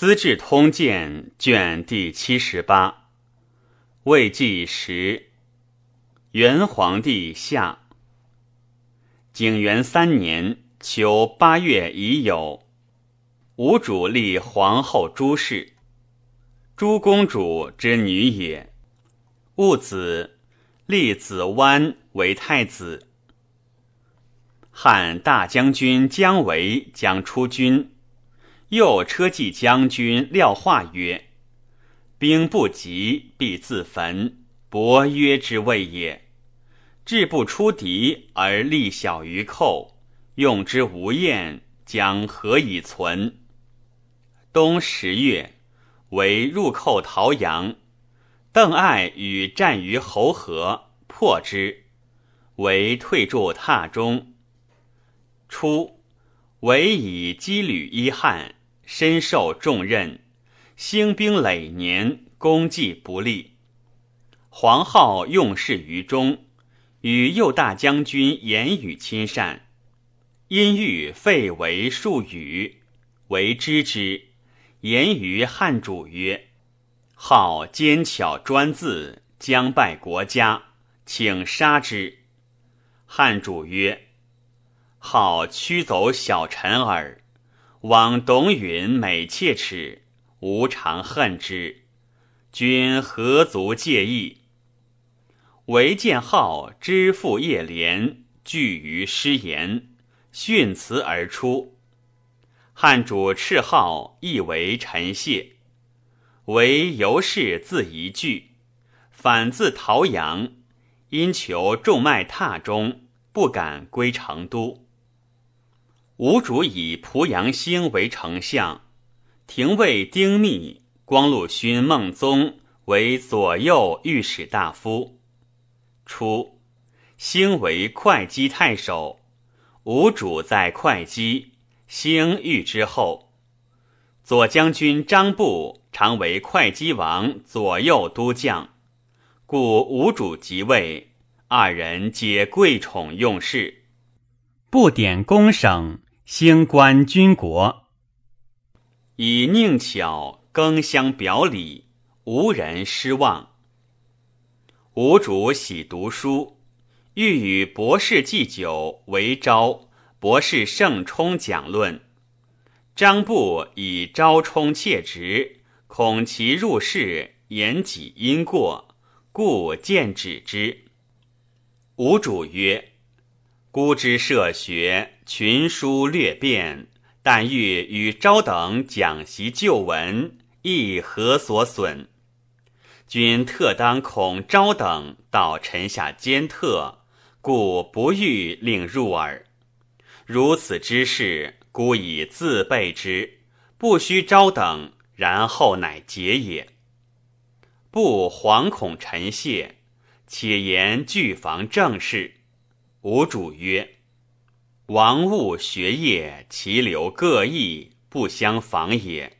资治通鉴》卷第七十八，魏纪时，元皇帝下。景元三年秋八月乙酉，吴主立皇后朱氏，朱公主之女也。戊子，立子湾为太子。汉大将军姜维将出军。右车骑将军廖化曰：“兵不及，必自焚，伯约之谓也。志不出敌而力小于寇，用之无厌，将何以存？”冬十月，为入寇陶阳，邓艾与战于侯河，破之，为退驻榻中。初，为以羁旅一汉。身受重任，兴兵累年，功绩不立。黄皓用事于中，与右大将军言语亲善。因欲废为庶语，为知之。言于汉主曰：“好奸巧专字，将败国家，请杀之。”汉主曰：“好驱走小臣耳。”往董允美切齿，吾常恨之。君何足介意？唯见号知父叶廉惧于失言，训辞而出。汉主斥号亦为臣谢，唯由是自一句，反自陶阳，因求重麦榻中，不敢归成都。吴主以濮阳兴为丞相，廷尉丁密、光禄勋孟宗为左右御史大夫。初，兴为会稽太守，吴主在会稽，兴遇之后。左将军张布常为会稽王左右都将，故吴主即位，二人皆贵宠用事，不典公省。兴观军国，以宁巧更相表里，无人失望。吴主喜读书，欲与博士祭酒，为昭博士盛冲讲论。张布以昭冲切职，恐其入室言己因过，故见止之。吴主曰。孤之涉学，群书略变，但欲与昭等讲习旧文，亦何所损？君特当恐昭等到臣下奸特，故不欲令入耳。如此之事，孤以自备之，不须昭等，然后乃结也。不惶恐臣谢，且言拒防政事。吴主曰：“王物学业，其流各异，不相妨也。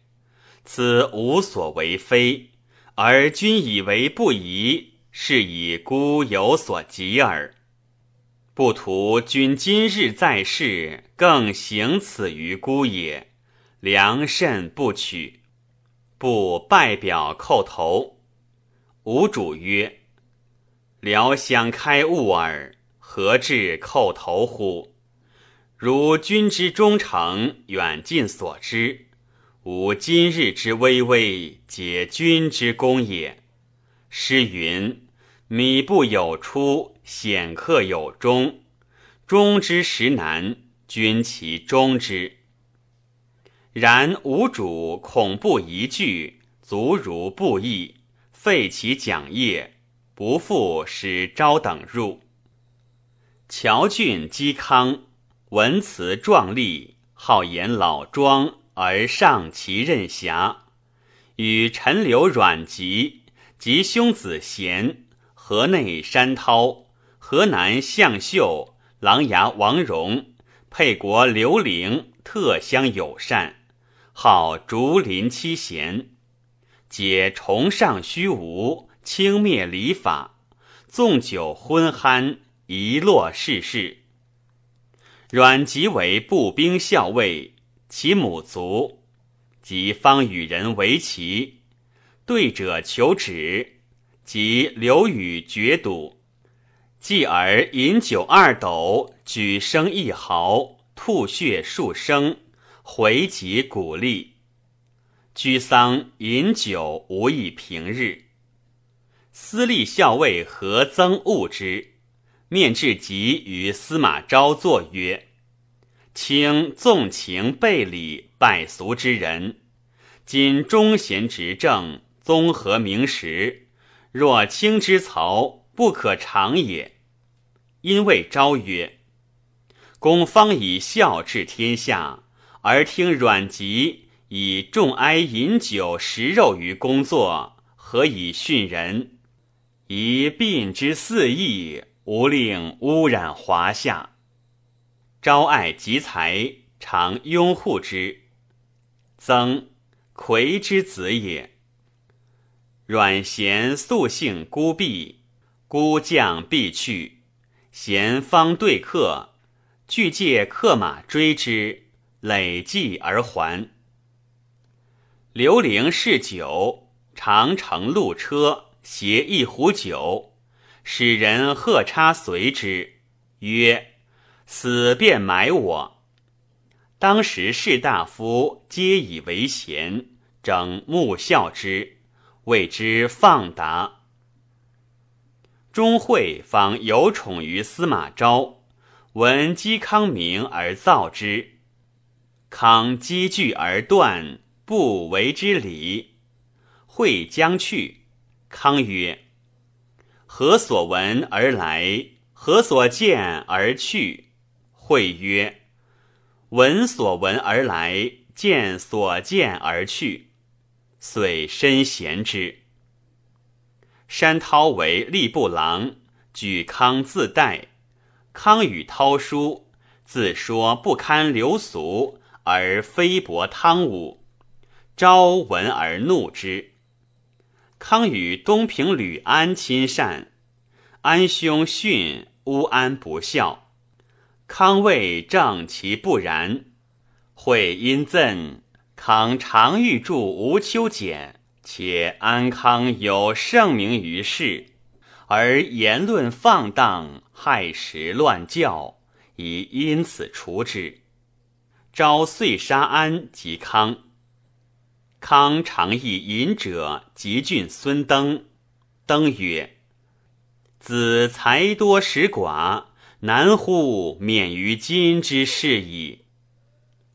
此无所为非，而君以为不宜，是以孤有所及耳。不图君今日在世，更行此于孤也，良甚不取。不拜表叩头。”吴主曰：“聊相开悟耳。”何至叩头乎？如君之忠诚，远近所知。吾今日之巍巍，皆君之功也。诗云：“米不有出，显客有终。”忠之实难，君其忠之。然吾主恐怖一句，足如不义，废其讲业，不复使招等入。乔俊嵇康，文辞壮丽，好言老庄，而上其任侠。与陈留阮籍及兄子贤，河内山涛，河南向秀，琅琊王戎，沛国刘伶，特相友善，号竹林七贤，皆崇尚虚无，轻蔑礼法，纵酒昏酣。遗落世事。阮籍为步兵校尉，其母卒，即方与人为棋，对者求止，即刘禹决赌。继而饮酒二斗，举声一毫，吐血数升，回及鼓励。居丧饮酒，无异平日。司隶校尉何曾恶之，面至疾于司马昭作曰：“卿纵情背礼，败俗之人。今忠贤执政，综合名实，若卿之曹，不可长也。”因谓昭曰：“公方以孝治天下，而听阮籍以重哀饮酒食肉于工作，何以训人？以病之肆意，无令污染华夏。昭爱集才，常拥护之。曾魁之子也。阮咸素性孤僻，孤将必去。”咸方对客，俱借客马追之，累计而还。刘伶嗜酒，常乘路车，携一壶酒，使人喝插随之，曰：“死便埋我。”当时士大夫皆以为贤，整慕笑之，谓之放达。钟会方有宠于司马昭，闻嵇康名而造之。康积聚而断，不为之礼。会将去，康曰：“何所闻而来？何所见而去？”会曰：“闻所闻而来，见所见而去。”遂身贤之。山涛为吏部郎，举康自代。康与涛书，自说不堪流俗，而非薄汤武。昭闻而怒之。康与东平吕安亲善，安兄训乌安不孝，康谓正其不然。会因赠康常欲助吴秋俭。且安康有盛名于世，而言论放荡，害时乱教，宜因此除之。昭遂杀安及康。康常以隐者及郡孙登，登曰：“子才多识寡，难乎免于今之事矣。”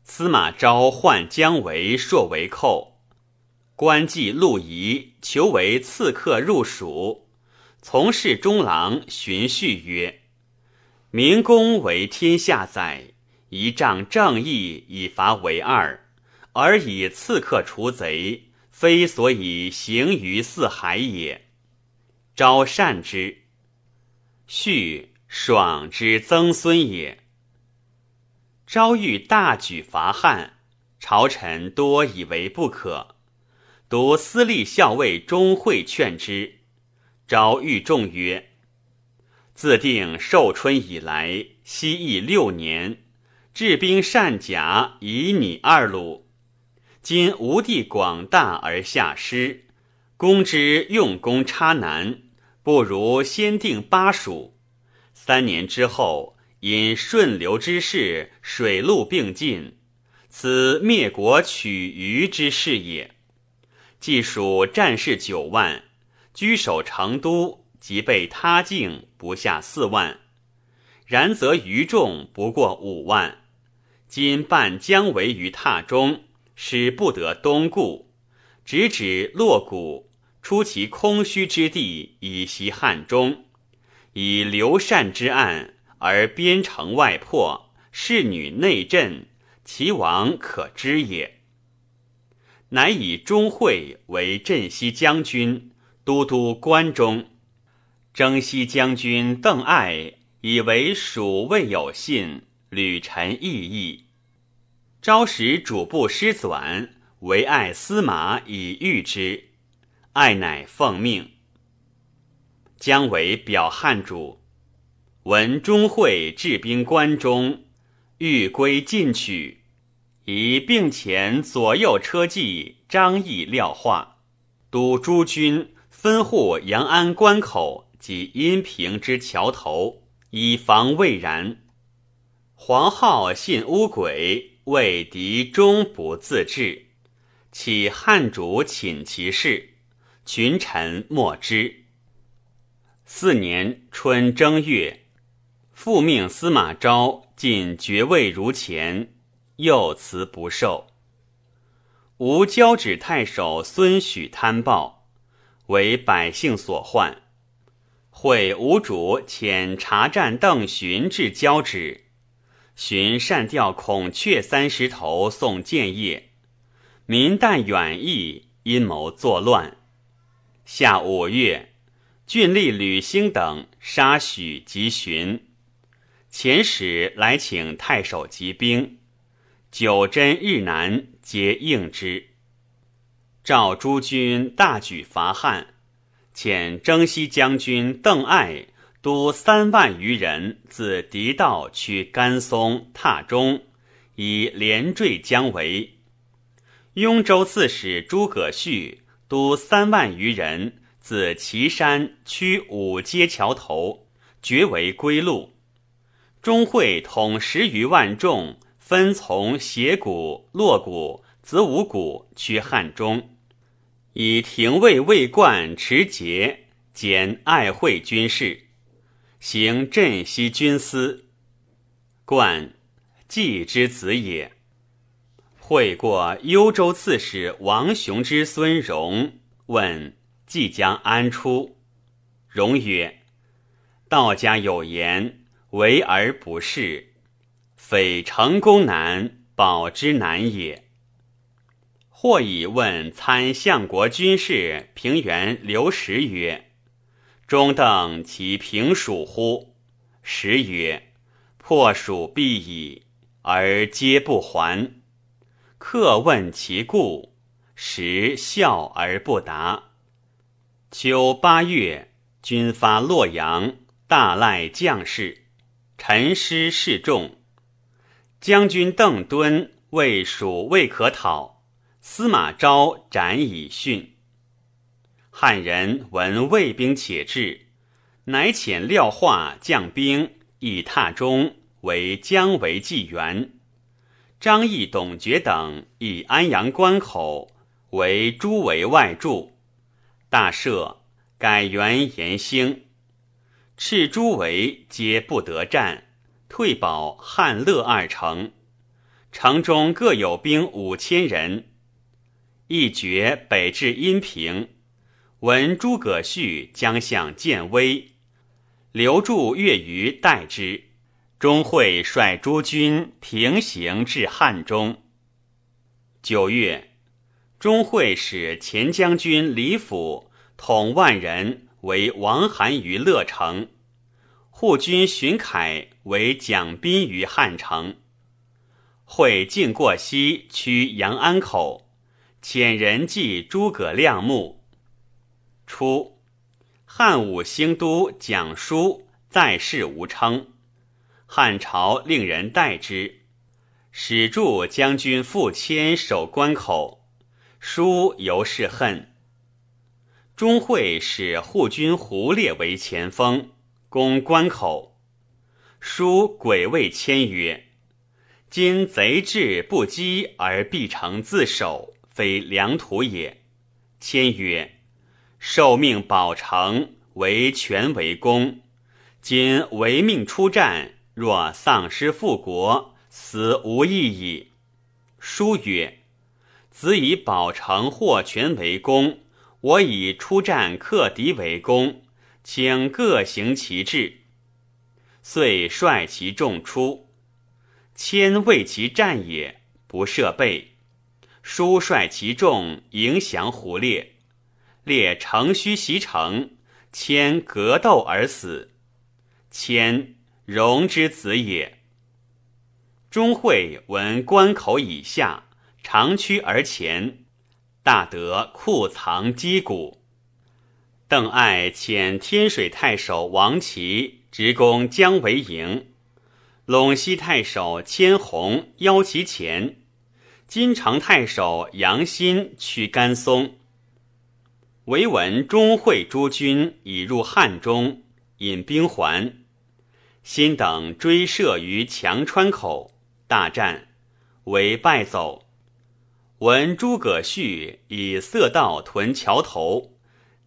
司马昭唤姜维朔为寇。官寄陆仪，求为刺客入蜀。从事中郎荀序曰：“明公为天下宰，一仗正义以伐为二，而以刺客除贼，非所以行于四海也。昭善之。续爽之曾孙也。昭欲大举伐汉，朝臣多以为不可。”独私立校尉钟会劝之，昭欲众曰：“自定寿春以来，西役六年，治兵善甲，以拟二鲁。今吴地广大而下失，攻之用功差难，不如先定巴蜀。三年之后，因顺流之势，水陆并进，此灭国取余之事也。”既属战士九万，居守成都，即被他境不下四万；然则余众不过五万。今半姜维于榻中，使不得东顾，直指洛谷，出其空虚之地以袭汉中，以刘禅之案而边城外破，士女内震，其亡可知也。乃以钟会为镇西将军、都督关中。征西将军邓艾以为蜀未有信，屡陈异议。昭使主簿师纂为爱司马以御之，爱乃奉命。姜维表汉主，闻钟会治兵关中，欲归进取，以并遣左右车骑张翼廖化，督诸军分护阳安关口及阴平之桥头，以防未然。黄皓信乌鬼，为敌终不自治，启汉主寝其事，群臣莫之。四年春正月，复命司马昭进爵位如前，又辞不受。吴交趾太守孙许贪暴，为百姓所患。会吴主遣查战邓寻至交趾，寻善调孔雀三十头送建业，民旦远逸，阴谋作乱。下五月。郡吏吕兴等杀许及寻，遣使来请太守集兵，九真日南皆应之。赵诸军大举伐汉，遣征西将军邓艾督三万余人自狄道取甘松、踏中，以连坠将围。雍州刺史诸葛绪督三万余人。自岐山驱五街桥头，绝为归路。钟会统十余万众，分从斜谷、洛谷、子午谷驱汉中，以廷尉魏冠持节，兼爱会军事，行镇西军司。冠，季之子也。会过幽州刺史王雄之孙荣，问。即将安出，荣曰：“道家有言，为而不恃，匪成功难，保之难也。”或以问参相国军事平原刘石曰：“中邓其平蜀乎？”时曰：“破蜀必矣，而皆不还。”客问其故，时笑而不答。秋八月，军发洛阳，大赖将士，陈师示众。将军邓敦谓蜀未可讨，司马昭斩以训。汉人闻魏兵且至，乃遣廖化将兵以踏中为姜维纪元，张翼、董厥等以安阳关口为诸围外筑。大赦，改元延兴，赤诸围皆不得战，退保汉乐二城。城中各有兵五千人。一决北至阴平，闻诸葛绪将向建威，留驻越余待之。钟会率诸军平行至汉中。九月。钟会使前将军李辅统万人为王韩于乐城，护军荀凯为蒋斌于汉城。会进过西，趋阳安口，遣人祭诸葛亮墓。初，汉武兴都蒋叔在世无称，汉朝令人代之，使助将军傅迁守关口。书由是恨。钟会使护军胡烈为前锋，攻关口。书鬼谓谦曰：“今贼至不击而必成自守，非良图也。”谦曰：“受命保城，为权为公。今违命出战，若丧失复国，死无益矣。”书曰。子以保城获权为功，我以出战克敌为功，请各行其志。遂率其众出，谦为其战也，不设备。叔率其众迎降胡烈，列城虚袭城，谦格斗而死。谦荣之子也。钟会闻关口以下。长驱而前，大得库藏击鼓。邓艾遣天水太守王齐直攻姜维营，陇西太守千弘邀其前，金城太守杨新驱甘松。唯闻钟会诸军已入汉中，引兵还。新等追射于强川口，大战，为败走。闻诸葛绪以色道屯桥头，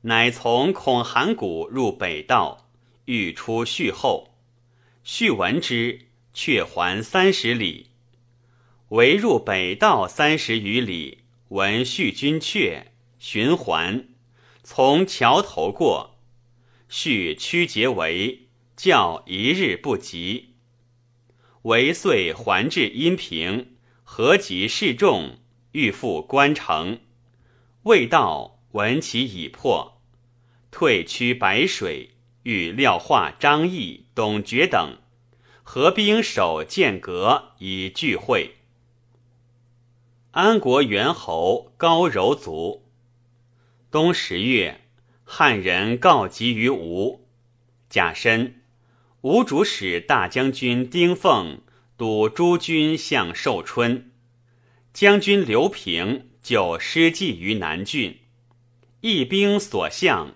乃从孔函谷入北道，欲出绪后。绪闻之，却还三十里。围入北道三十余里，闻绪军却，循环。从桥头过，续屈节为教一日不及，为遂还至阴平，合集示众，欲赴关城。未到，闻其已破，退趋白水，与廖化、张翼、董厥等合兵守剑阁，以聚会。安国元侯高柔卒。冬十月，汉人告急于吴。甲申，吴主使大将军丁奉督诸军向寿春，将军刘平就失计于南郡，义兵所向。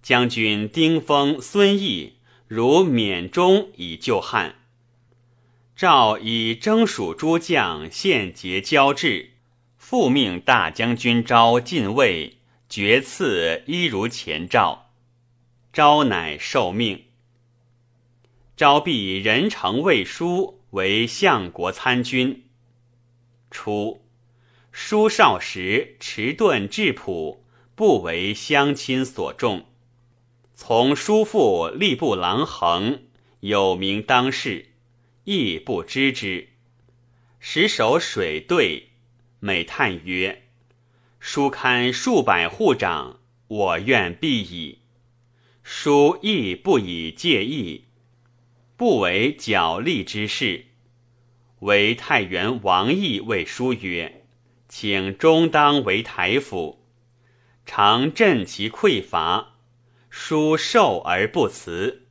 将军丁封、孙毅如缅中以救汉。赵以征蜀诸将献节交至，复命大将军昭进位。决赐一如前诏，昭乃受命。昭必人城魏书为相国参军。初，书少时迟钝质朴，不为乡亲所重。从叔父吏部郎衡有名当世，亦不知之。时守水队，每叹曰。书刊数百户长，我愿必矣。书亦不以介意，不为角力之事。为太原王毅谓书曰：“请中当为台府，常振其匮乏。”书受而不辞。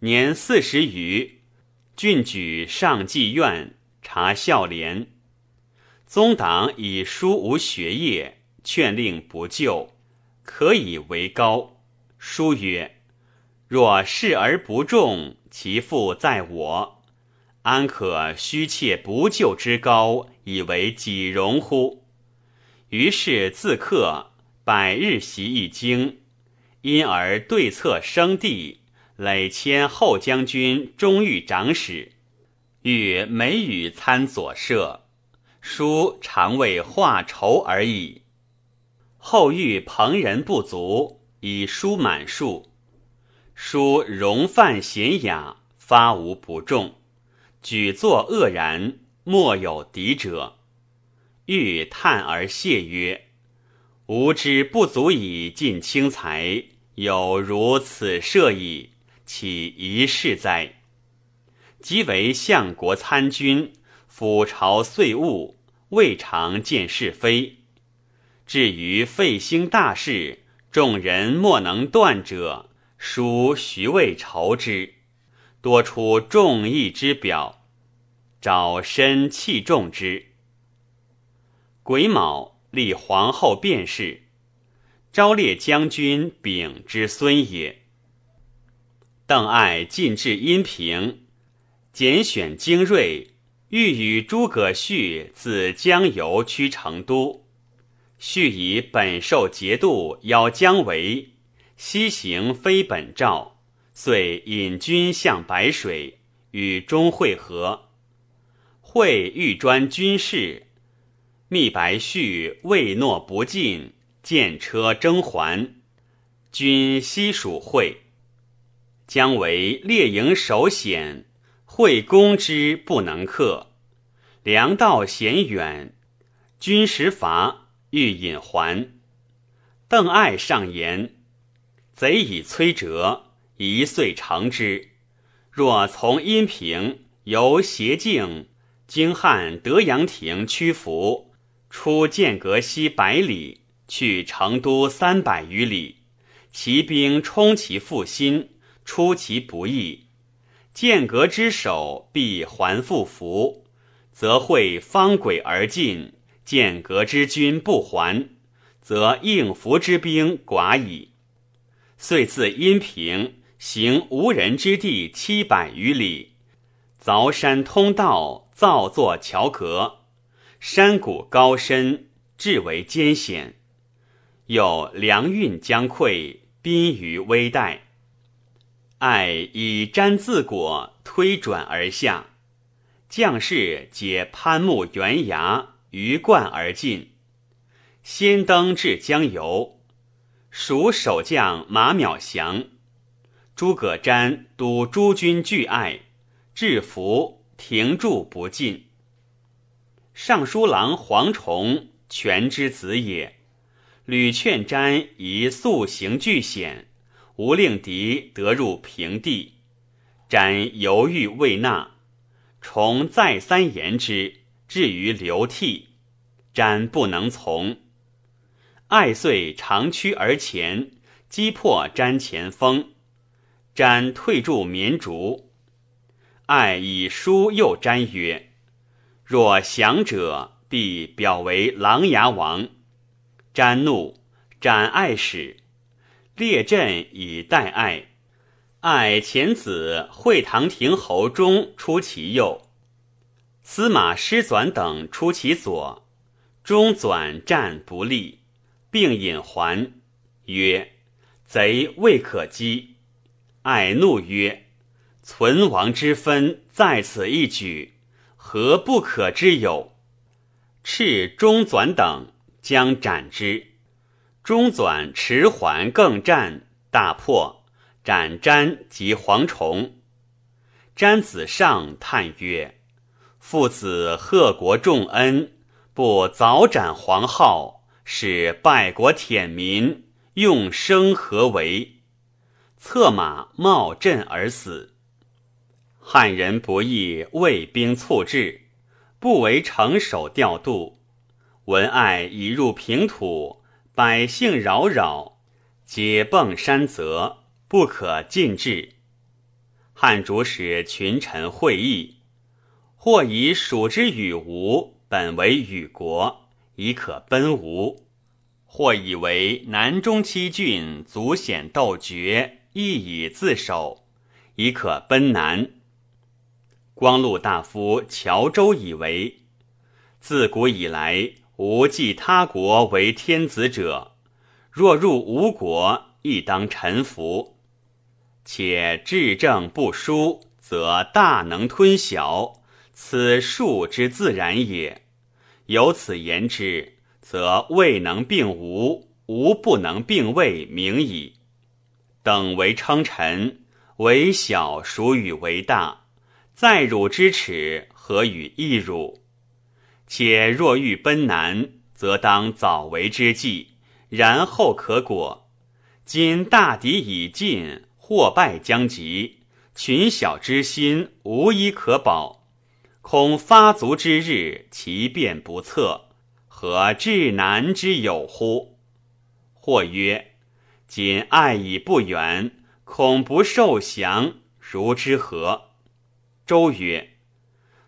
年四十余，郡举上计院，察孝廉。宗党以书无学业，劝令不就，可以为高。书曰：“若视而不重，其父在我，安可虚窃不就之高，以为己荣乎？”于是自刻百日习一经，因而对策生地，累迁后将军、中御长史，与梅雨参左舍。书常为画愁而已。后遇朋人不足，以书满数。书容泛娴雅，发无不中，举作愕然，莫有敌者。欲叹而谢曰：“吾之不足以尽轻才，有如此设矣，岂一事哉？”即为相国参军，辅朝岁务。未尝见是非，至于废兴大事，众人莫能断者，殊徐未筹之，多出众义之表，找身器重之。癸卯，立皇后卞氏，昭烈将军丙之孙也。邓艾进至阴平，拣选精锐。欲与诸葛绪自江油趋成都，绪以本受节度邀姜维，西行非本诏，遂引军向白水，与钟会合。会欲专军事，密白绪未诺不进，见车征还。军西蜀会，姜维列营守险。会攻之不能克，粮道险远，军食乏，欲引还。邓艾上言：贼以摧折，一岁成之。若从阴平由斜径经汉德阳亭屈服，出剑阁西百里，去成都三百余里，骑兵冲其腹心，出其不意。剑阁之首必还复服，则会方轨而进；剑阁之君不还，则应服之兵寡矣。遂自阴平行无人之地七百余里，凿山通道，造作桥阁，山谷高深，至为艰险。有粮运将溃，濒于危殆。爱以瞻自果推转而下，将士皆攀木悬崖，鱼贯而进。先登至江油，蜀守将马邈降，诸葛瞻督诸军拒爱，至伏停住不进。尚书郎黄崇，权之子也。屡劝瞻宜速行拒险，吾令敌得入平地。瞻犹豫未纳，崇再三言之，至于流涕。瞻不能从，爱遂长驱而前，击破瞻前锋。瞻退驻绵竹，爱以书诱瞻曰：“若降者，必表为琅琊王。”瞻怒，斩爱使，列阵以待爱。爱前子会堂亭侯中出其右，司马师纂等出其左。中纂战不利，并引还，曰：“贼未可击。”爱怒曰：“存亡之分在此一举，何不可之有？”斥中纂等。将斩之，中转迟缓更战，大破，斩瞻及蝗虫。瞻子上叹曰：“父子贺国重恩，不早斩黄皓，使败国舔民，用生何为？”策马冒阵而死。汉人不义，卫兵促至，不为城守调度。文爱已入平土，百姓扰扰，皆迸山泽，不可进至。汉主使群臣会议，或以蜀之与吴本为与国，已可奔吴；或以为南中七郡足险斗绝，亦以自守，已可奔南。光禄大夫乔州以为，自古以来。无继他国为天子者，若入吴国，亦当臣服。且治政不疏，则大能吞小，此数之自然也。由此言之，则未能并吴，吴不能并魏，明矣。等为称臣，为小孰与为大？在汝之耻，何与异汝？且若欲奔南，则当早为之计，然后可果。今大敌已尽，祸败将及，群小之心无一可保，恐发卒之日，其变不测，何至难之有乎？或曰：今爱已不远，恐不受降，如之何？周曰。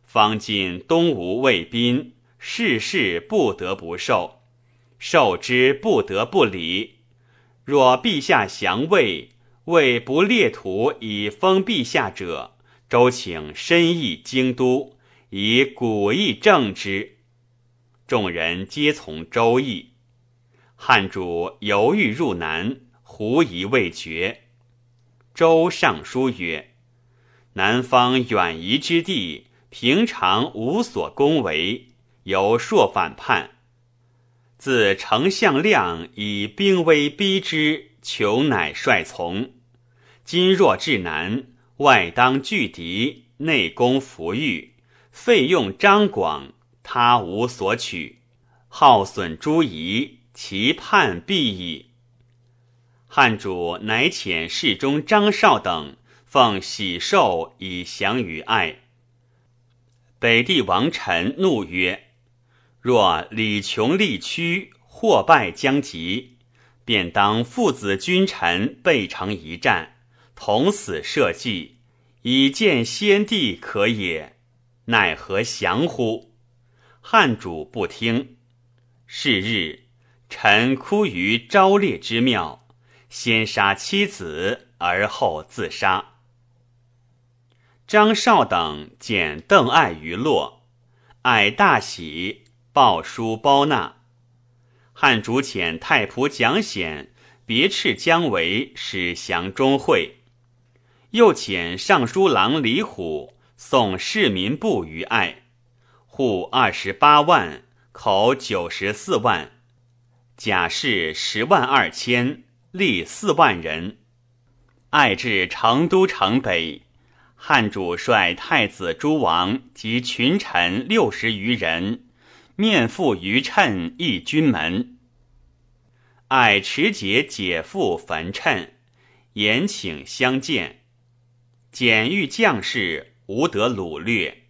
方今东吴魏宾，事事不得不受，受之不得不理。若陛下降魏，魏不列土以封陛下者，周请深议京都，以古义正之。众人皆从周议。汉主犹豫入南，狐疑未决。周上书曰：“南方远夷之地。”平常无所恭维，由硕反叛。自丞相亮以兵威逼之，求乃率从。今若至南，外当拒敌，内攻弗御，费用张广，他无所取，耗损诸夷，其叛必矣。汉主乃遣侍中张绍等奉喜寿以降于爱。北帝王臣怒曰：“若李穷力屈，祸败将及，便当父子君臣备成一战，同死社稷，以见先帝可也。奈何降乎？汉主不听。是日，臣哭于昭烈之庙，先杀妻子，而后自杀。张绍等见邓艾于洛，艾大喜，报书包纳。汉主遣太仆蒋显别斥姜维，使降钟会。又遣尚书郎李虎送市民部于爱，户二十八万，口九十四万，甲士十万二千，吏四万人。爱至成都城北，汉主率太子诸王及群臣六十余人，面赴于谶诣军门。爱持节解父焚谶，言请相见。简欲将士无得掳掠，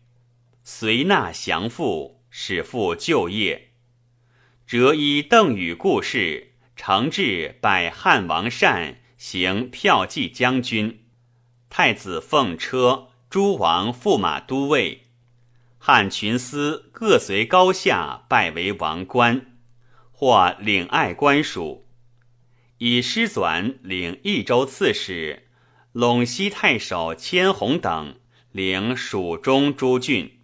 随纳降附，使复就业。折依邓禹故事，承制拜汉王善行票骑将军，太子奉车，诸王驸马都尉，汉群司各随高下拜为王官，或领爱官属，以师纂领益州刺史。陇西太守千红等领蜀中诸郡，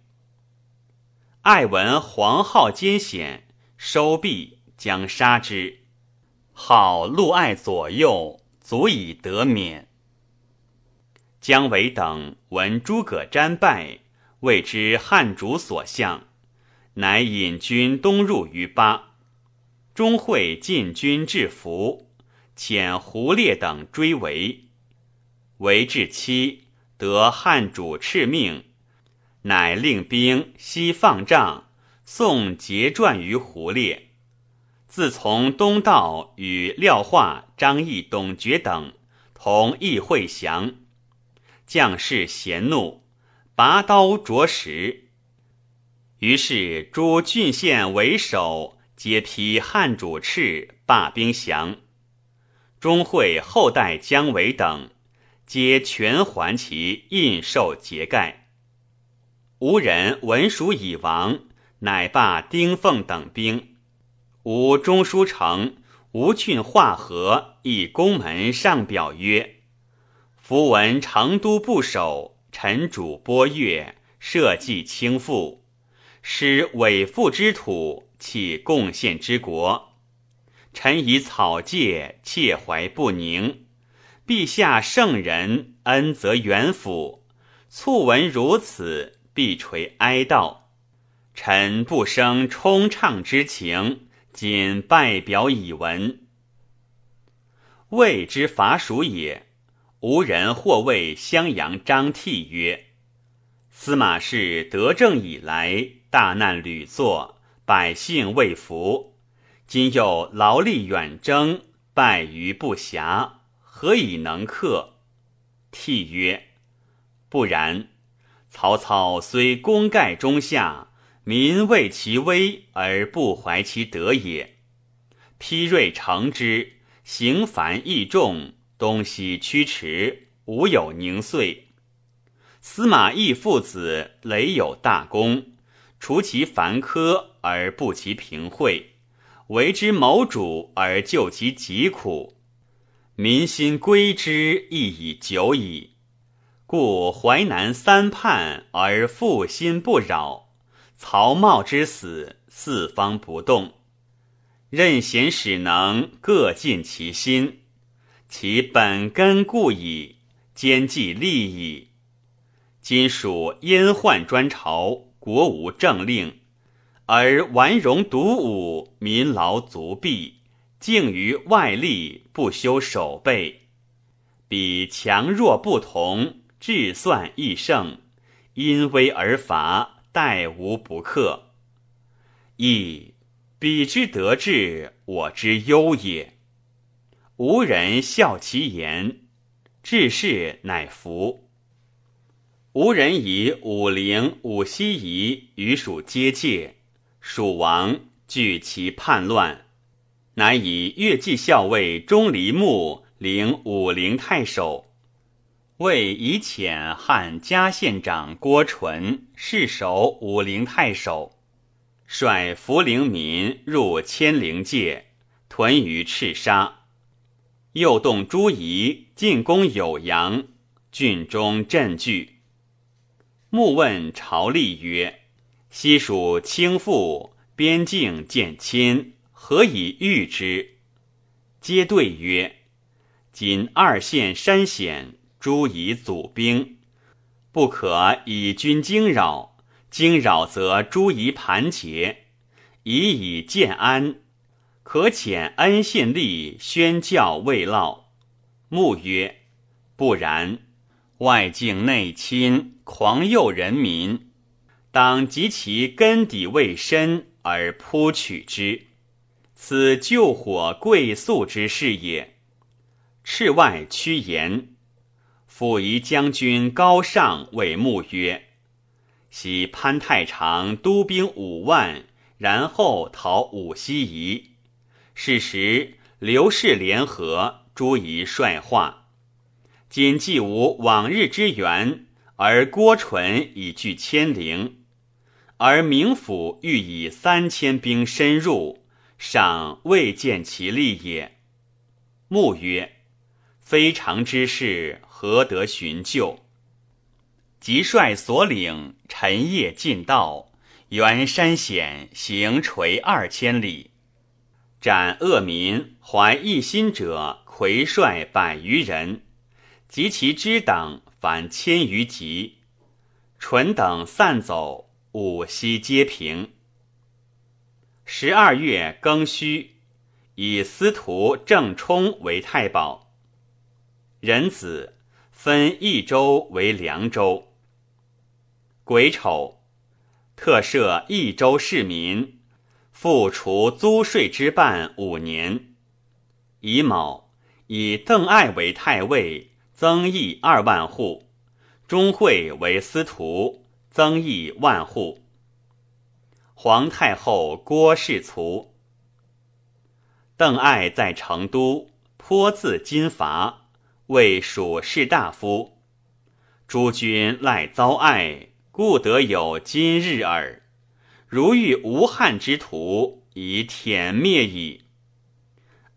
爱闻黄浩艰险，收毕将杀之。好陆爱左右，足以得免。姜维等闻诸葛瞻败，谓之汉主所向，乃引军东入于巴。钟会进军至福，遣胡烈等追围。为至期，得汉主敕命，乃令兵西放帐，送节传于胡烈。自从东道与廖化、张翼、董厥等同议会降，将士咸怒，拔刀着石。于是诸郡县为首，皆披汉主敕，罢兵降。钟会后代姜维等。皆全还其印绶节盖。吴人文蜀已亡，乃罢丁奉等兵。吴中书丞吴郡化和以宫门上表曰：“夫闻成都不守，臣主播越，社稷倾覆，失伪父之土，弃贡献之国。臣以草芥，切怀不宁。”陛下圣人，恩泽远辅，促闻如此，必垂哀悼。臣不生冲畅之情，仅拜表以闻。魏之伐蜀也，吴人或谓襄阳张悌曰：“司马氏得政以来，大难屡作，百姓未服。今又劳力远征，败于不暇。”何以能克？悌曰：“不然。曹操虽功盖中下，民畏其威而不怀其德也。丕锐成之，行繁益众，东西驱驰，无有宁遂。司马懿父子累有大功，除其繁苛而不其平惠，为之谋主而救其疾苦。”民心归之亦已久矣，故淮南三叛而复心不扰。曹茂之死，四方不动。任贤使能各尽其心，其本根固矣，兼济利矣。今属燕宦专朝，国无政令，而玩戎独武，民劳足弊。敬于外力，不修守备，彼强弱不同，智算亦胜，因威而伐，待无不克。亦彼之得志，我之忧也。无人笑其言，治事乃服。无人以武陵、武西夷与蜀接界，蜀王惧其叛乱。乃以越骑校尉钟离牧领武陵太守，为以遣汉嘉县长郭纯世守武陵太守，率涪陵民入千陵界，屯于赤沙。又动诸夷进攻酉阳，郡中震惧。穆问朝吏曰：“西蜀倾覆，边境见亲，何以御之？”皆对曰：“今二县山险，诸夷阻兵，不可以军惊扰。惊扰则诸夷盘结，以以建安。可遣恩信吏宣教未落。”穆曰：“不然，外境内侵，狂诱人民，当及其根底未深而扑取之。”此救火贵粟之事也。赤外屈言，辅夷将军高尚谓穆曰：“昔潘太常督兵五万，然后讨武西夷。是时刘氏联合，诸夷率化。今既无往日之援，而郭纯已据千陵，而明府欲以三千兵深入。”尚未见其利也。穆曰：“非常之事，何得寻救？”即率所领晨夜进道，原山险行垂二千里，斩恶民怀异心者，魁帅百余人，及其支党反千余级。淳等散走，五溪皆平。十二月庚戌，以司徒郑冲为太保。壬子，分益州为凉州。癸丑，特赦益州市民，复除租税之半五年。乙卯，以邓艾为太尉，增邑二万户；钟会为司徒，增邑万户。皇太后郭氏卒。邓艾在成都，颇自金伐，为蜀士大夫。诸君赖遭爱，故得有今日耳。如遇无汉之徒，以殄灭矣。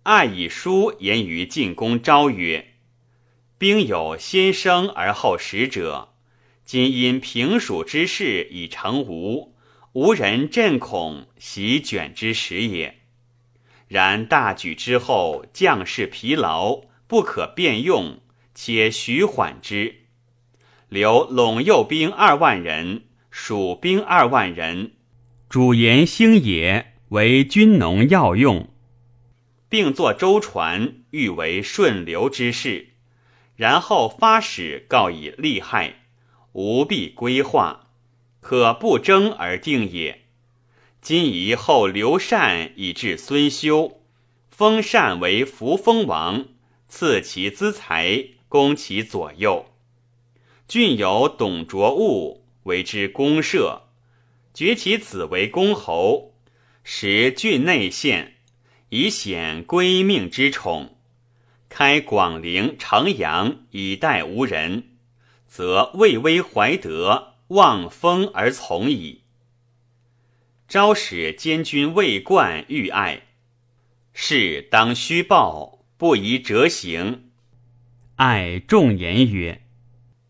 爱以书言于进宫昭曰：“兵有先生而后食者，今因平蜀之事已成吴。”无人震恐，席卷之时也。然大举之后，将士疲劳，不可便用，且徐缓之。留陇右兵二万人，蜀兵二万人，主言兴也，为军农要用，并作舟船，欲为顺流之势。然后发使告以利害，吾必规划。可不争而定也。今以后刘禅以至孙休，封禅为扶风王，赐其资财，供其左右。郡有董卓务，为之公社，爵其子为公侯，使郡内县，以显归命之宠。开广陵、城阳以待无人，则魏威怀德。望风而从矣。昭使监军魏冠欲爱，事当虚报，不宜折行。爱重言曰：“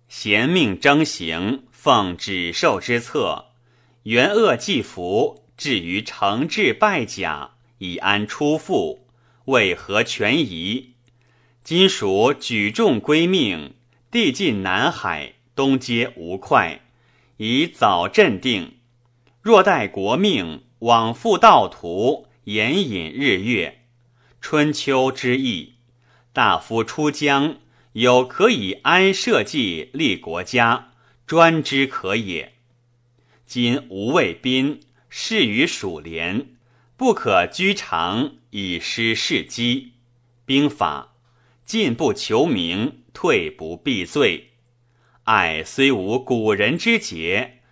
贤命征行，奉旨授之策，元恶既服，至于惩治败甲，以安出父，为何权宜？今属举重归命，地尽南海，东接吴会。”以早镇定，若待国命，往复道途，延引日月，春秋之意。大夫出疆，有可以安社稷、立国家，专之可也。今吴魏宾事于蜀连，不可居长，以失事机。兵法：进不求名，退不避罪。爱虽无古人之节，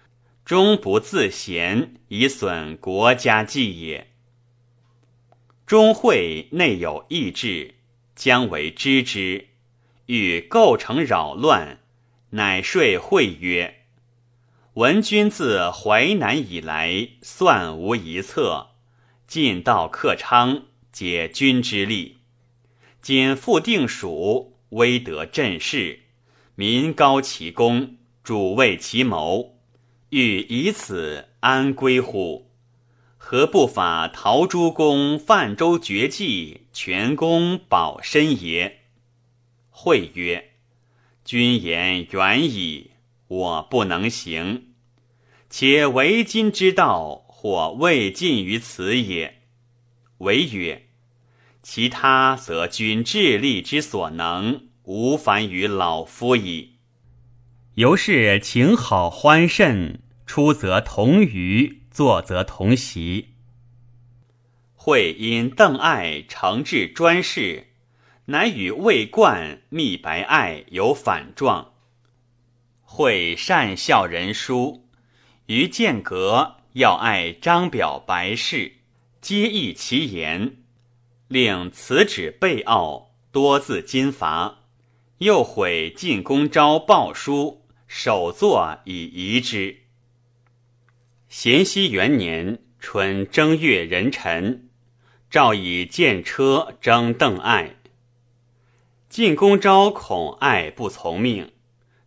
终不自贤，以损国家计也。钟会内有异志，将为知之。欲构成扰乱，乃说会曰：“闻君自淮南以来，算无一策，进到克昌，解君之力。今复定蜀，威德振势，民高其功，主畏其谋，欲以此安归乎？何不法陶朱公泛舟绝迹，全功保身也？”会曰：“君言远矣，我不能行。且为今之道，或未尽于此也。”为曰。其他则君智力之所能，无反于老夫矣。由是情好欢甚，出则同娱，坐则同席。会因邓艾承制专事，乃与魏冠密白艾有反状。会善笑人书，于间隔要爱张表白事，皆议其言。令辞旨备奥，多自金伐，又毁晋公昭报书，首作以遗之。咸熙元年春正月壬辰，诏以剑车征邓艾。晋公昭恐艾不从命，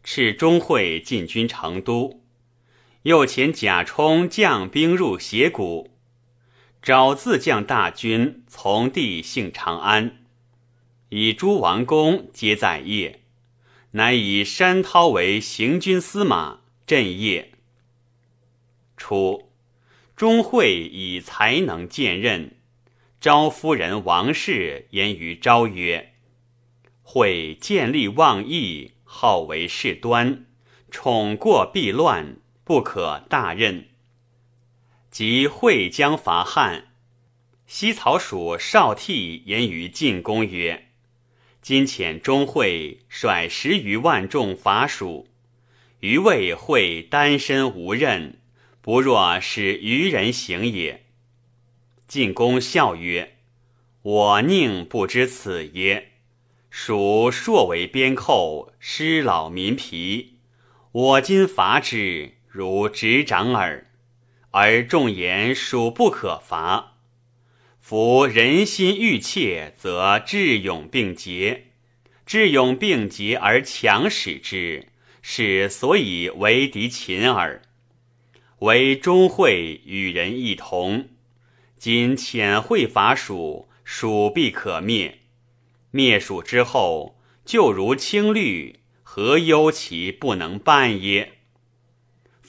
敕钟会进军成都，又遣贾充将兵入斜谷。昭自将大军从地幸长安，以诸王公皆在业，乃以山涛为行军司马，镇业。初，钟会以才能见任，昭夫人王氏言于昭曰：“会见利忘义，好为事端，宠过必乱，不可大任。”即会将伐汉，西曹属少替言于晋公曰：“今遣钟会率十余万众伐蜀，余谓会单身无任，不若使愚人行也。”晋公笑曰：“我宁不知此耶？蜀硕为边寇，失老民疲，我今伐之，如执掌耳。”而众言属不可伐，夫人心欲切，则智勇并竭；智勇并竭而强使之，是所以为敌秦耳。唯钟会与人一同，今遣会伐蜀，蜀必可灭。灭蜀之后，就如青绿，何忧其不能办耶？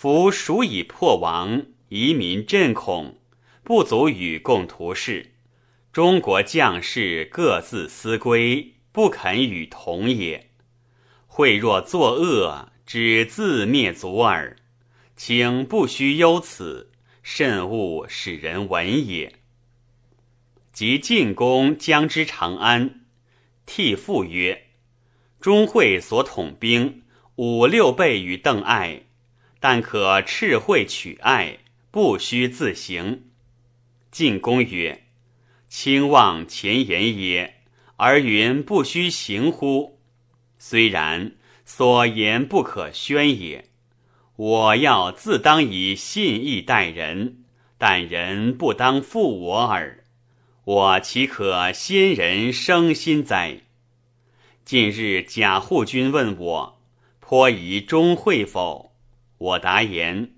夫蜀已破亡。移民震恐，不足与共图事。中国将士各自思归，不肯与同也。会若作恶，只自灭族耳。请不须忧此，慎勿使人闻也。及晋公将之长安，替父曰：“钟会所统兵五六倍于邓艾，但可赤会取爱。”不须自行。晋公曰：“卿望前言也，而云不须行乎？虽然，所言不可宣也。我要自当以信义待人，但人不当负我耳。我岂可先人生心哉？近日贾护军问我，颇疑钟会否？我答言。”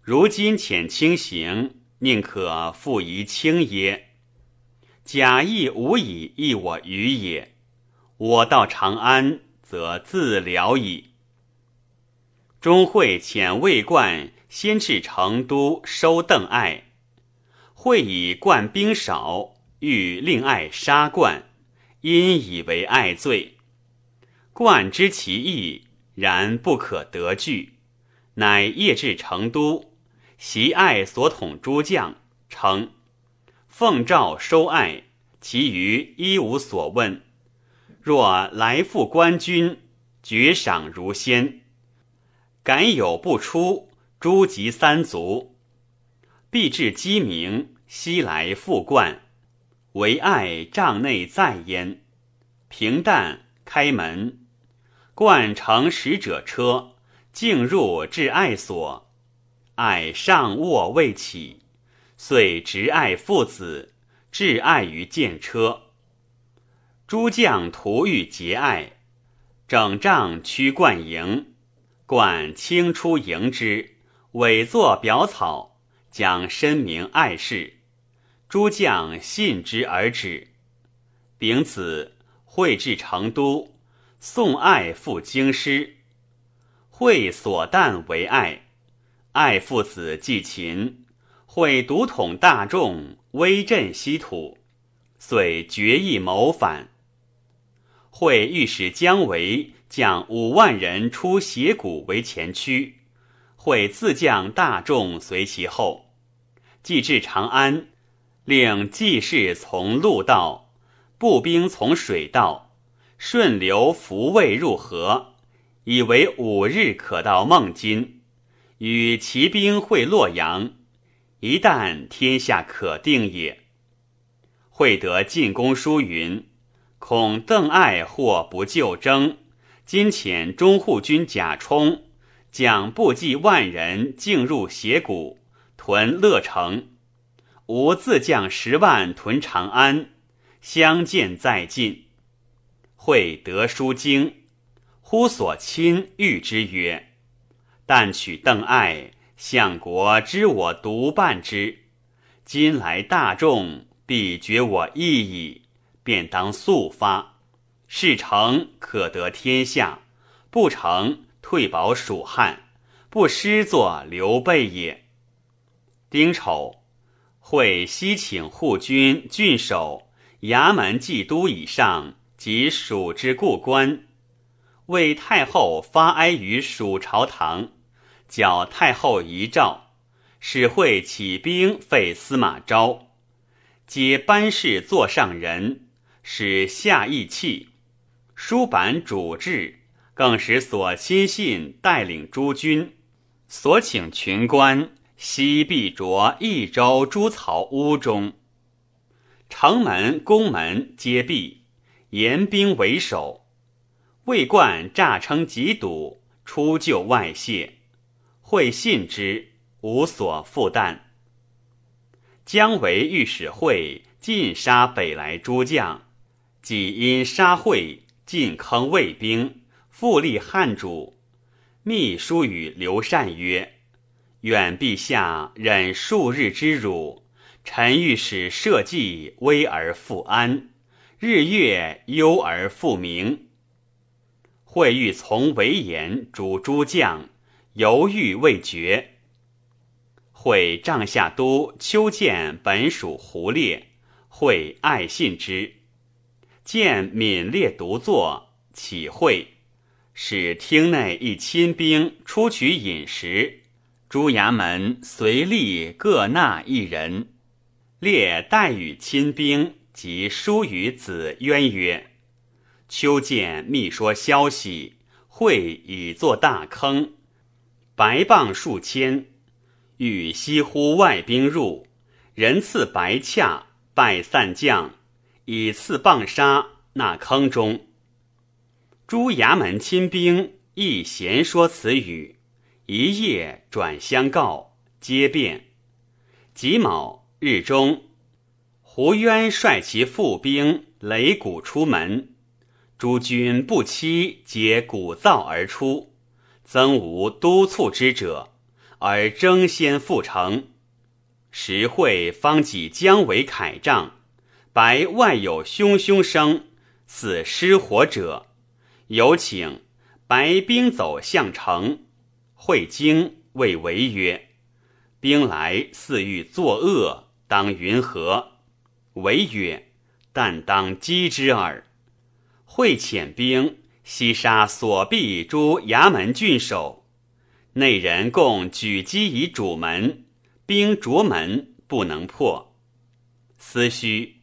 如今遣轻行，宁可复疑轻耶？假亦无以益我于也。我到长安，则自了矣。钟会遣魏冠先至成都收邓艾，会以冠兵少，欲令艾杀冠，因以为艾罪。冠知其意，然不可得拒，乃夜至成都。袭爱所统诸将，称奉诏收爱，其余一无所问。若来复官军，爵赏如先。敢有不出，诸及三族，必至鸡鸣，西来复冠，唯爱帐内在焉。平淡开门，冠乘使者车，径入至爱所。爱上卧未起，遂执爱父子，至爱于见车。诸将徒欲结爱，整帐驱冠营。冠轻出迎之，委作表草，将申明爱事。诸将信之而止。丙子，会至成都，送爱赴京师。会所旦为爱，爱父子继秦。会独统大众，威震西土，遂决意谋反。会欲使姜维。将五万人出斜谷为前驱，会自将大众随其后。既至长安，令骑士从陆道，步兵从水道，顺流扶卫入河，以为五日可到孟津，与骑兵会洛阳。一旦天下可定也。会得进宫书云：恐邓艾或不就征。今遣中护军贾充，将部骑万人进入斜谷，屯乐城。吾自将十万屯长安，相见在晋。会得书经，呼所亲谕之曰：“但取邓艾，相国知我独办之。今来大众，必觉我意矣，便当速发。”事成可得天下，不成退保蜀汉，不失作刘备也。丁丑，会西请护军、郡守、衙门祭都以上及蜀之故官，为太后发哀于蜀朝堂，缴太后遗诏，使会起兵废司马昭，皆班氏座上人，使下义气。书版主治，更使所亲信带领诸军，所请群官悉必着益州诸曹屋中，城门宫门皆闭，严兵为守。魏冠诈称疾堵，出救外泄，会信之，无所负担。姜维御史会尽杀北来诸将，即因杀会。进坑魏兵，复立汉主。密书与刘禅曰：“愿陛下忍数日之辱，臣欲使社稷危而复安，日月忧而复明。”会欲从为言，主诸将犹豫未决。会帐下都丘建本属胡列，会爱信之。见敏烈独坐，启会，使厅内一亲兵出取饮食，诸衙门随立各纳一人。列待与亲兵及书与子渊曰：“秋见密说消息，会已作大坑，白棒数千，欲西呼外兵入，人赐白洽，拜散将。”以次棒杀那坑中，诸衙门亲兵亦闲说此语，一夜转相告，皆变。己卯日中，胡渊率其副兵擂鼓出门，诸军不期，皆鼓噪而出，曾无督促之者，而争先复城。时会方己姜维铠仗。白外有汹汹声，似失火者，有请白兵走向城。会经谓为曰：“兵来似欲作恶，当云何？”为曰：“但当击之耳。”会遣兵西杀所避诸衙门郡守，内人共举击以主门，兵着门不能破。思虚。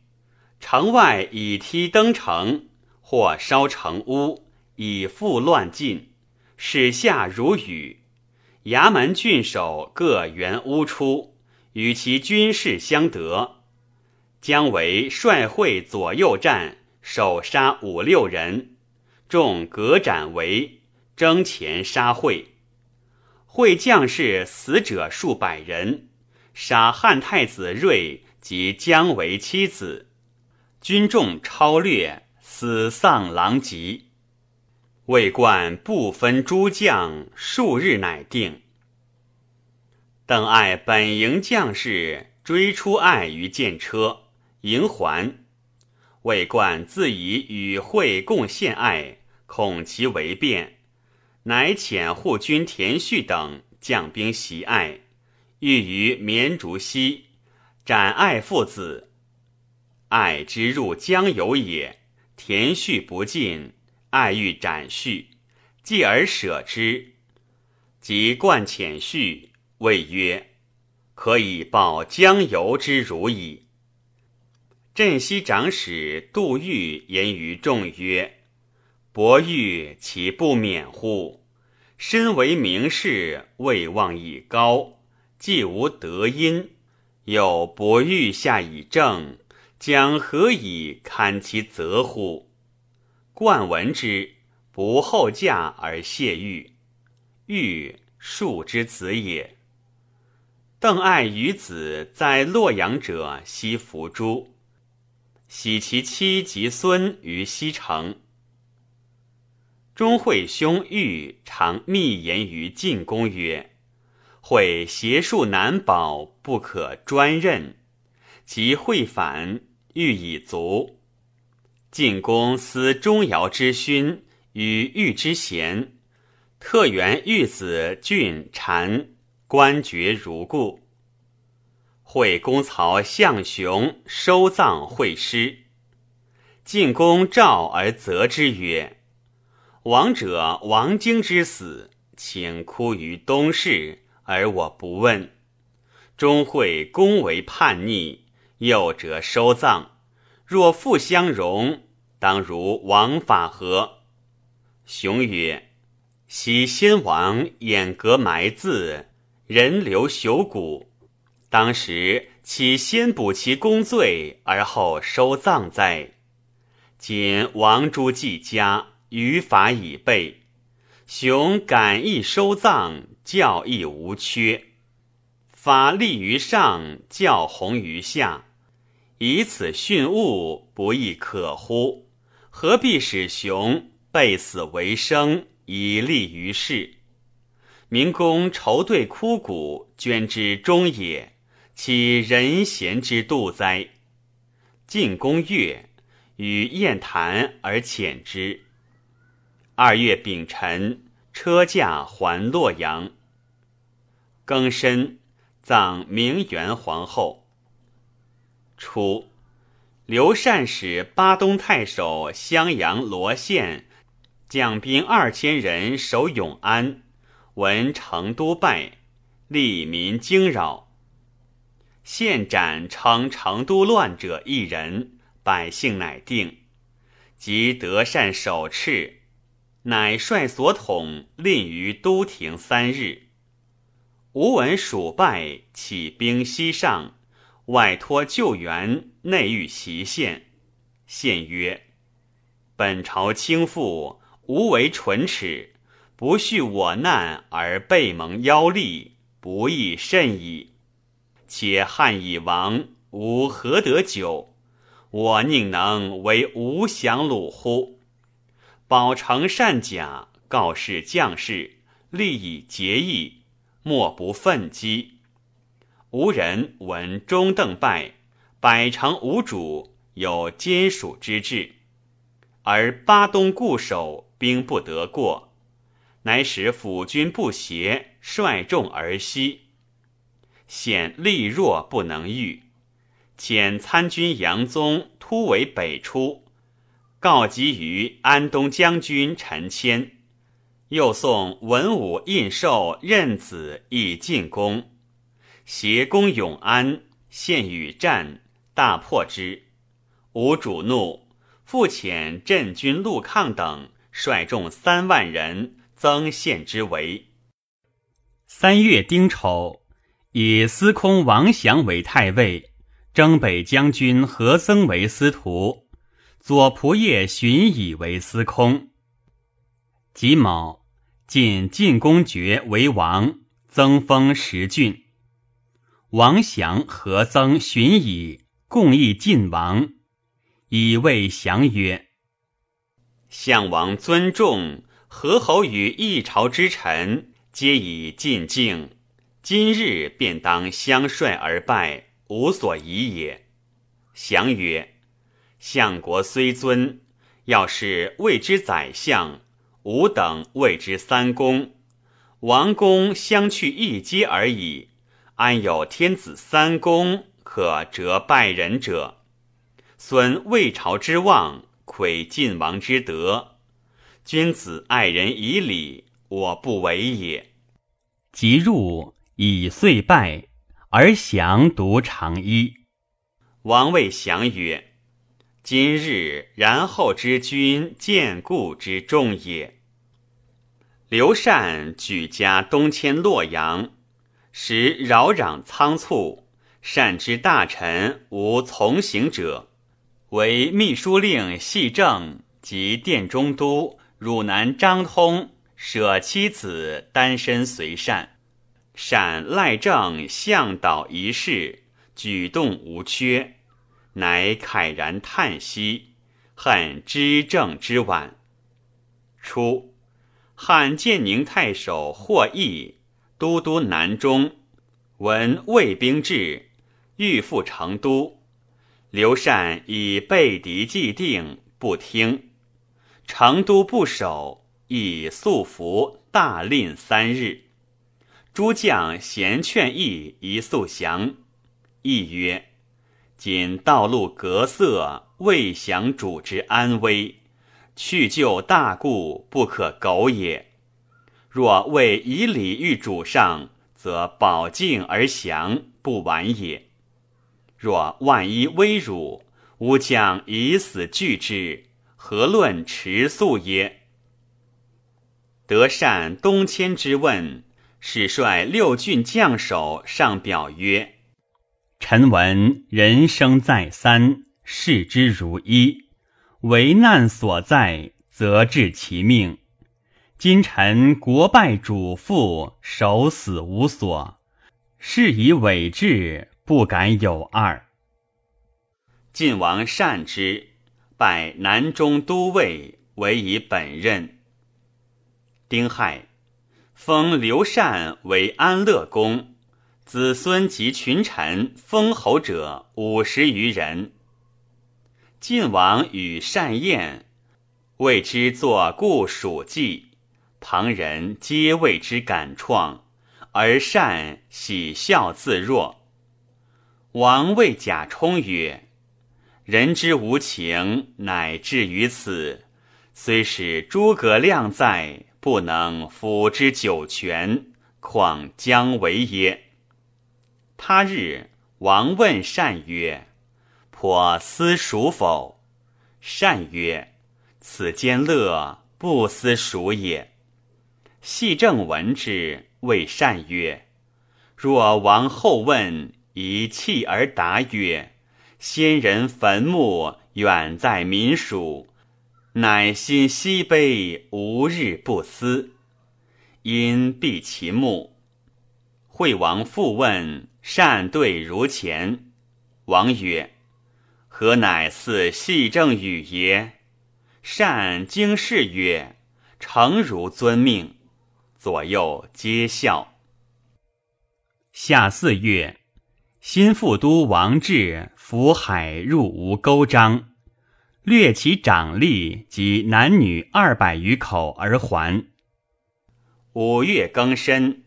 城外以梯登城，或烧城屋，以复乱进。使下如雨。衙门郡守各援屋出，与其军士相得。姜维率会左右战，首杀五六人，众革斩为，征前杀会。会将士死者数百人，杀汉太子睿及姜维妻子，军众超略，死丧狼藉。魏冠不分诸将，数日乃定。邓艾本营将士追出艾于剑车，迎还。魏冠自以与会共献爱，恐其为变，乃遣护军田旭等将兵袭爱，欲于绵竹溪斩爱父子。爱之入江游也，田旭不进。爱欲斩续，继而舍之。即冠遣续，谓曰：“可以报江游之辱矣。”镇西长史杜预言于众曰：“伯玉其不免乎？身为名士，位望已高，既无德音，有伯玉下以正，将何以堪其责乎？”冠闻之，不厚驾而谢玉。玉庶之子也。邓艾与子在洛阳者，悉伏诛，喜其妻及孙于西城。钟会兄玉常密言于晋公曰：“会邪术难保，不可专任。及会反，欲以足。”晋公思钟繇之勋与玉之贤，特原玉子俊禅官爵如故。会公曹向雄收葬会师，晋公召而责之曰：“王者王经之死，请哭于东市，而我不问。终会公为叛逆，又折收葬。”若复相容，当如王法何？雄曰：“昔先王掩阁埋字，人流朽骨，当时岂先补其功罪，而后收葬哉？今王诸既家，于法已备，雄敢意收葬，教义无缺，法立于上，教宏于下。”以此训物，不亦可乎？何必使雄背死为生，以利于世？明公愁对枯骨，捐之终也，岂人贤之度哉？晋公悦，与宴谈而遣之。二月丙辰，车驾还洛阳。庚申，葬明元皇后。初，刘禅使巴东太守襄阳罗宪将兵二千人守永安，闻成都败，利民惊扰。县斩称成都乱者一人，百姓乃定。及德善守敕，乃率所统令于都亭三日。吾闻蜀败，起兵西上。外托救援，内欲袭县。县曰：“本朝倾覆，无为唇齿，不恤我难而背蒙妖力，不义甚矣。且汉已亡，吾何得久？我宁能为吾降虏乎？保成善甲，告示将士，立以节义，莫不奋击。”吾人闻中邓败，百城无主，有坚蜀之志，而巴东固守，兵不得过，乃使辅军不协，率众而西。显力弱不能御，遣参军杨宗突围北出，告急于安东将军陈谦，又送文武印绶任子以进攻。协攻永安，陷与战，大破之。吴主怒，复遣镇军陆抗等率众三万人增献之围。三月丁丑，以司空王祥为太尉，征北将军何曾为司徒，左仆射荀以为司空。己卯，晋晋公爵为王，增封十郡。王祥何曾荀以共议晋王，以谓祥曰：“项王尊重何侯与一朝之臣，皆以晋敬。今日便当相率而拜，无所疑也。”祥曰：“相国虽尊，要是谓之宰相，吾等谓之三公。王公相去一阶而已。”安有天子三公可折拜人者？损魏朝之望，愧晋王之德。君子爱人以礼，我不为也。即入以遂拜，而降独长揖。王谓降曰：“今日然后之君见故之重也。”刘禅举家东迁洛阳。时扰攘仓促，善之大臣无从行者，为秘书令系政及殿中都汝南张通舍妻子，单身随善。善赖政向导一事，举动无缺，乃慨然叹息，恨知政之晚。初，汉建宁太守霍邑。都督南中，闻魏兵至，欲赴成都。刘禅以背敌既定，不听。成都不守，以素服大令三日。诸将咸劝义一速降。义曰：“今道路隔塞，未降主之安危，去救大故，不可苟也。”若为以礼遇主上，则保境而降，不晚也。若万一危辱，吾将以死拒之，何论迟速耶？德善东迁之问，使率六郡将首上表曰：“臣闻人生在三，视之如一，为难所在，则治其命。”今臣国败主父，守死无所，是以伪志，不敢有二。晋王善之，拜南中都尉，为以本任。丁亥，封刘禅为安乐公，子孙及群臣封侯者五十余人。晋王与善宴，为之作故属记。旁人皆为之感创，而善喜笑自若。王谓贾充曰：“人之无情，乃至于此。虽使诸葛亮在，不能辅之九泉，况将为耶？”他日，王问善曰：“颇思蜀否？”善曰：“此间乐，不思蜀也。”系正闻之，谓善曰：“若王后问，宜弃而答曰：‘先人坟墓远在民蜀，乃心西悲，无日不思。’因闭其目。”惠王复问，善对如前。王曰：“何乃似系正语耶？”善惊视曰：“诚如遵命。”左右皆笑。夏四月，新副都王志浮海入吴沟章，掠其长吏及男女二百余口而还。五月庚申，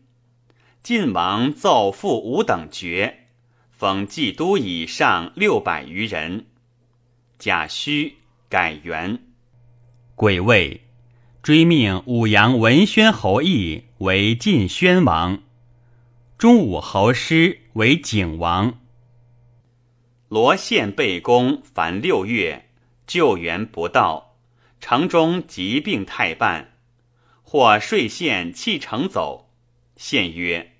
晋王奏复五等爵，封冀都以上六百余人。贾诩改元，癸未。追命武阳文宣侯义为晋宣王，中武侯师为景王。罗宪被攻，凡六月，救援不到，城中疾病太半，或税县弃城走。县曰：“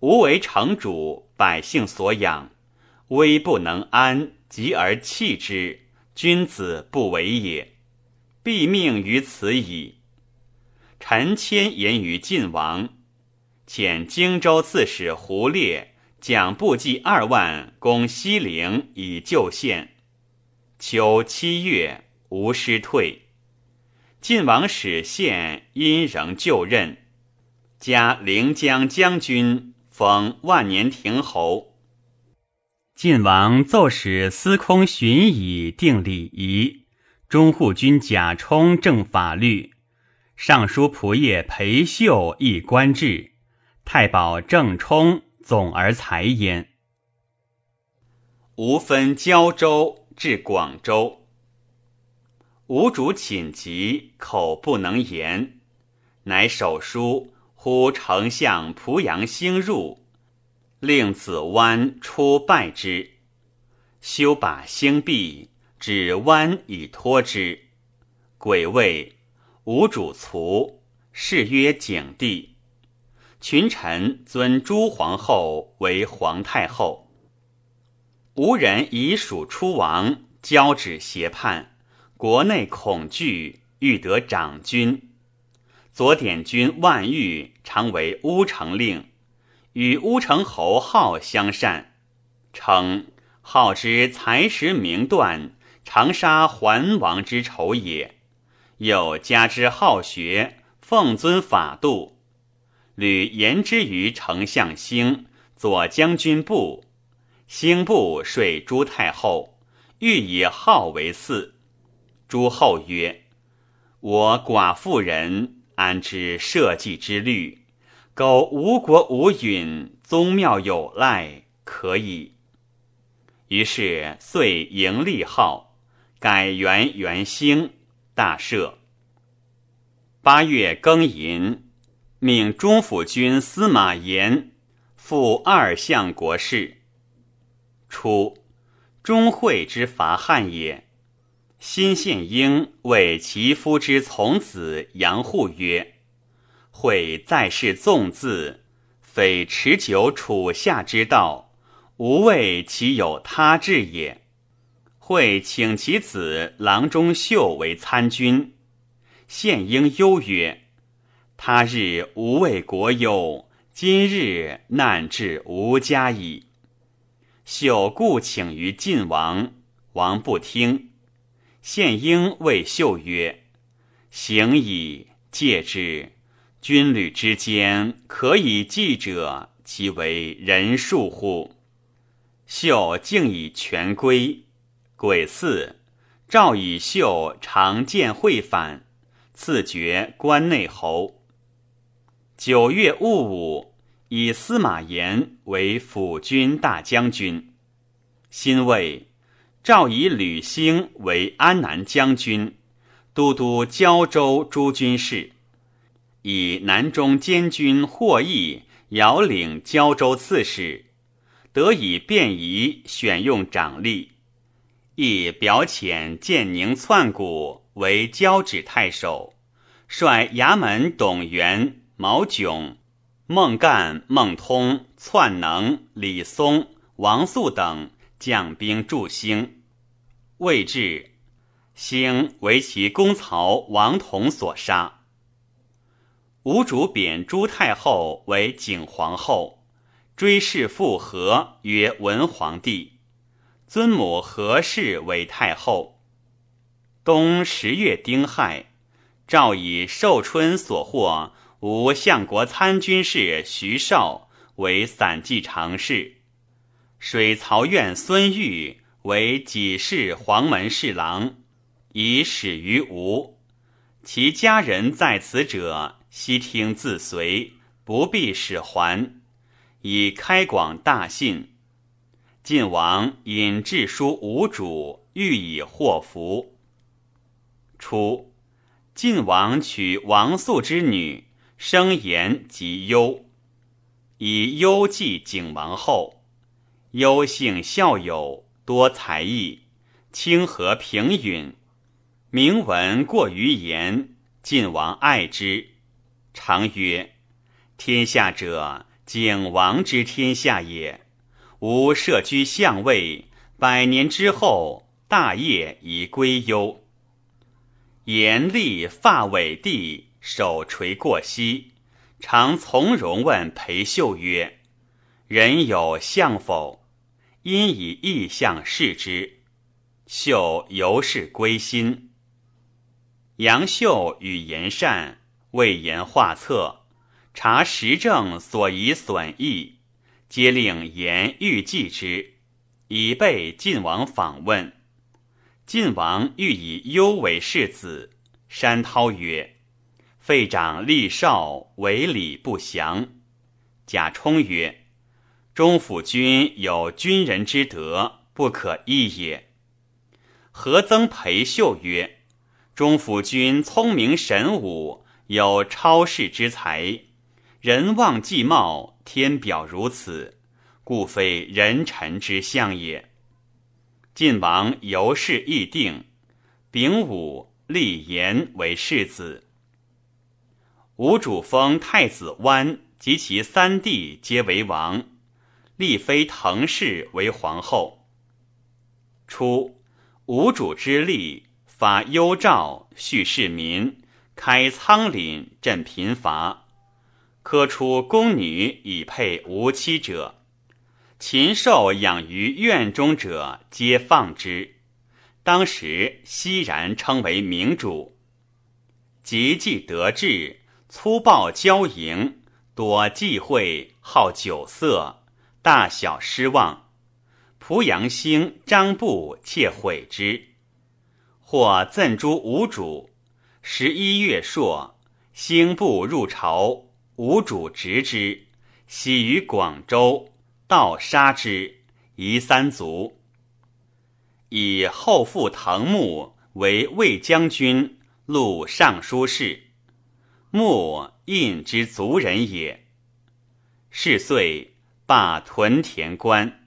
吾为城主，百姓所养，危不能安，急而弃之，君子不为也。毙命于此矣。”臣谦言于晋王，遣荆州刺史胡烈将部骑二万攻西陵以救县。秋七月，吴师退。晋王使献因仍就任，加临江将军，封万年亭侯。晋王奏使司空荀以定礼仪，中护军贾充正法律。尚书仆射裴秀亦官至，太保郑冲总而裁焉。吴分胶州至广州，吴主寝疾，口不能言，乃手书呼丞相濮阳兴入，令子湾出拜之。修把兴毕，指湾以托之。鬼谓。吴主卒，谥曰景帝。群臣尊朱皇后为皇太后。吴人以蜀出王，交趾胁叛，国内恐惧，欲得长君。左典军万玉常为乌城令，与乌城侯浩相善，称浩之才识明断，长杀桓王之仇也。又加之好学，奉尊法度，屡言之于丞相兴、左将军部。兴部说朱太后，欲以号为嗣。朱后曰：“我寡妇人，安知社稷之虑？苟无国无允，宗庙有赖，可以。”于是遂迎立号，改元元兴。大赦。八月庚寅，命中府军司马炎复二相国事。初，钟会之伐汉也。新献英为其夫之从子杨护曰：“会在世纵字，非持久处下之道，无谓其有他志也。”会请其子郎中秀为参军，献英忧曰：“他日无为国忧，今日难至吾家矣。”秀故请于晋王，王不听。献英谓秀曰：“行矣，戒之。军旅之间，可以计者，其为人数乎？”秀竟以权归。癸巳，赵以秀常见会反，赐爵关内侯。九月戊午，以司马炎为辅军大将军。辛未，赵以吕兴为安南将军，都督胶州诸军事。以南中监军霍邑遥领胶州刺史，得以便宜选用长吏。亦表遣建宁篡谷为交趾太守，率衙门董元、毛炯、孟干、孟通、篡能、李松、王肃等将兵助兴。未至，兴为其公曹王统所杀。吴主贬朱太后为景皇后，追谥复和曰文皇帝。尊母何氏为太后。冬十月丁亥，诏以寿春所获吴相国参军事徐绍为散骑常侍，水曹院孙玉为己事黄门侍郎，以始于吴。其家人在此者，悉听自随，不必使还，以开广大信。晋王引致书吴主，欲以祸福。初，晋王娶王素之女，生言及忧，以忧继景王后。忧性孝友，多才艺，清和平允，明文过于言。晋王爱之，常曰：“天下者，景王之天下也。”吾设居相位，百年之后，大业以归忧。严厉发尾地，手垂过膝，常从容问裴秀曰：“人有相否？”因以异象视之，秀由是归心。杨秀与言善，为言画策，察时政所宜损益，皆令言欲记之，以备晋王访问。晋王欲以幽为世子。山涛曰：“废长立少，为礼不祥。”贾充曰：“中府君有军人之德，不可易也。”何曾裴秀曰：“中府君聪明神武，有超世之才，人望既貌，天表如此，故非人臣之相也。”晋王由是议定，丙午。立言为世子，吴主封太子湾及其三弟皆为王，立妃滕氏为皇后。初，吴主之力发幽诏，恤市民，开仓廪，赈贫乏，科出宫女以配无妻者，禽兽养于院中者，皆放之。当时熙然称为明主，及既得志，粗暴骄淫，多忌讳，好酒色，大小失望。濮阳兴、张布窃毁之，或赠诸吴主。十一月朔，兴部入朝，吴主执之，徙于广州，盗杀之，夷三族。以后父滕穆为魏将军、录尚书事，穆印之族人也。是岁罢屯田官。